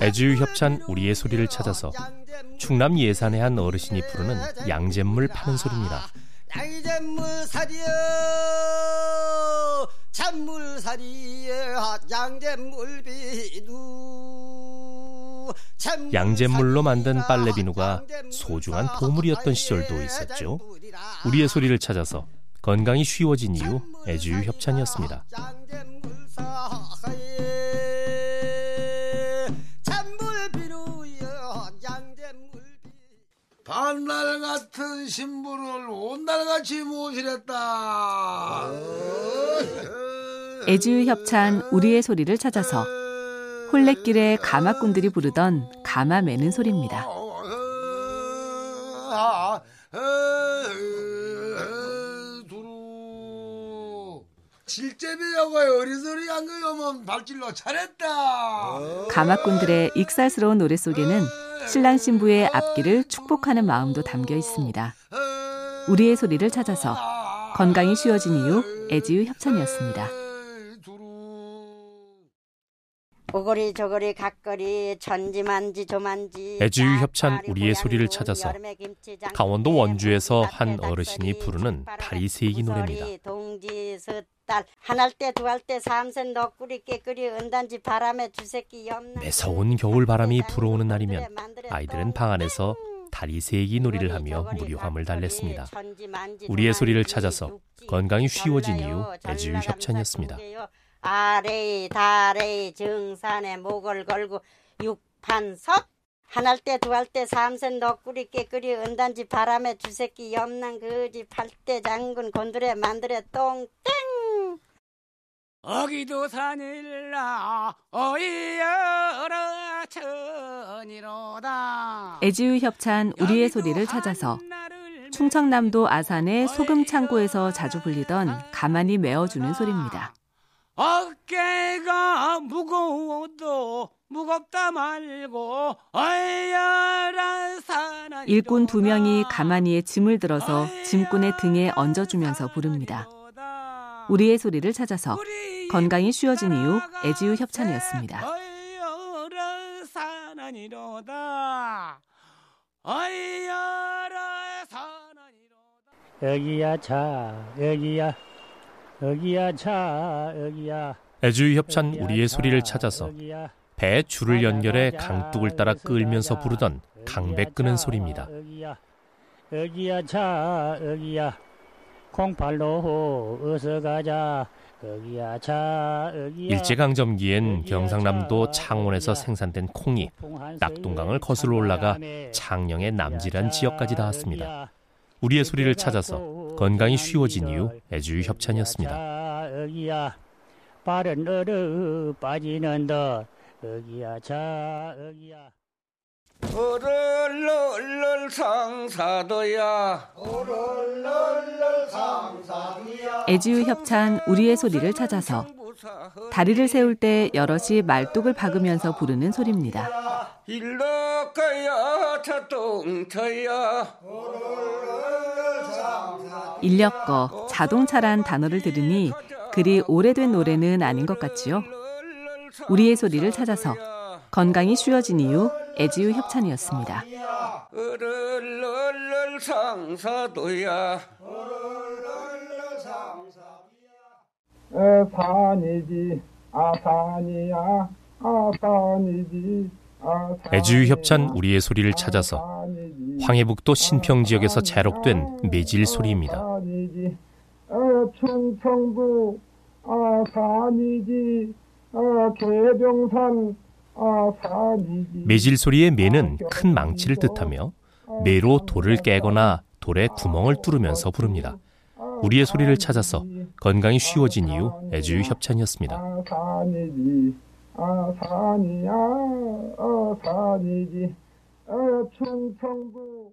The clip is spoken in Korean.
애주유 협찬 우리의 소리를 찾아서 충남 예산의 한 어르신이 부르는 양잿물 파는 소리입니다. 양잿물살이여 참물살이여 양잿물 비누. 양잿물로 만든 빨래 비누가 소중한 보물이었던 시절도 있었죠. 우리의 소리를 찾아서 건강이 쉬워진 이유 애주유 협찬이었습니다. 반날 같은 신부를 온날같이 모시랬다. 애주유 협찬 우리의 소리를 찾아서 홀레길에 가마꾼들이 부르던 가마 매는 소리입니다. 질제비여가 어리소리 한 거여면 발질로 차렸다. 가마꾼들의 익살스러운 노래 속에는 신랑 신부의 앞길을 축복하는 마음도 담겨 있습니다. 우리의 소리를 찾아서 건강이 쉬워진 이유 애지유 협찬이었습니다. 오거리 저거리 각거리 천지만지 조만지 애주유 협찬 우리의 소리를 찾아서 강원도 원주에서 한 어르신이 부르는 다리 세기 노래입니다. 한할 때두 할 때 삼센 너구리 깨끄리 은단지 바람에 주새끼 염나. 매서운 겨울 바람이 불어오는 날이면 아이들은 방 안에서 다리 세기 놀이를 하며 무료함을 달랬습니다. 우리의 소리를 찾아서 건강이 쉬워진 이유 애주유 협찬이었습니다. 아래 달에 정산에 목을 걸고 육판석. 한할 때두 할 때 삼센 너구리 깨끄리 은단지 바람에 주새끼 염난 거지 팔대 장군 곤드레 만드레 똥땡 어기도 산일라 어이여라 천이로다 애지유 협찬 우리의 소리를 찾아서 충청남도 아산의 소금 창고에서 자주 불리던 가만히 메어주는 소리입니다. 어깨가 무거워도 무겁다 말고 어여라 사나 일꾼 두 명이 가만히에 짐을 들어서 짐꾼의 등에 얹어주면서 부릅니다. 우리의 소리를 찾아서 건강이 쉬워진 이유 애지유 협찬이었습니다. 여기야 차 여기야 여기야 차 여기야. 애주유 협찬 우리의 소리를 찾아서 배에 줄을 연결해 강둑을 따라 끌면서 부르던 강배 끄는 소리입니다. 여기야 차 여기야. 콩팔로 어서 가자 일제강점기엔 경상남도 창원에서 생산된 콩이 낙동강을 거슬러 올라가 창녕의 남지란 지역까지 닿았습니다. 우리의 소리를 찾아서 건강이 쉬워진 이유 애주유 협찬이었습니다. 빠른 얼어 빠지는 더. 여기야 자 여기야 어럴럴럴 상사도야 애지유 협찬 우리의 소리를 찾아서 다리를 세울 때 여럿이 말뚝을 박으면서 부르는 소리입니다. 자동차야 인력거, 자동차란 단어를 들으니 그리 오래된 노래는 아닌 것 같지요. 우리의 소리를 찾아서 건강이 쉬워진 이유 애지유 협찬이었습니다. 어럴럴럴 상사도야. 산이지 아산이야. 아산이지 애주유 협찬 우리의 소리를 찾아서 황해북도 신평 지역에서 자록된 매질 소리입니다. 아산이지 어, 충청도 아산이지 어, 개병산. 아산이지 매질 소리의 매는 큰 망치를 뜻하며 매로 돌을 깨거나 돌에 구멍을 뚫으면서 부릅니다. 우리의 소리를 찾아서 건강이 쉬워진 이유 애주유 협찬이었습니다. 아 산이야 아 산이지 어, 충청도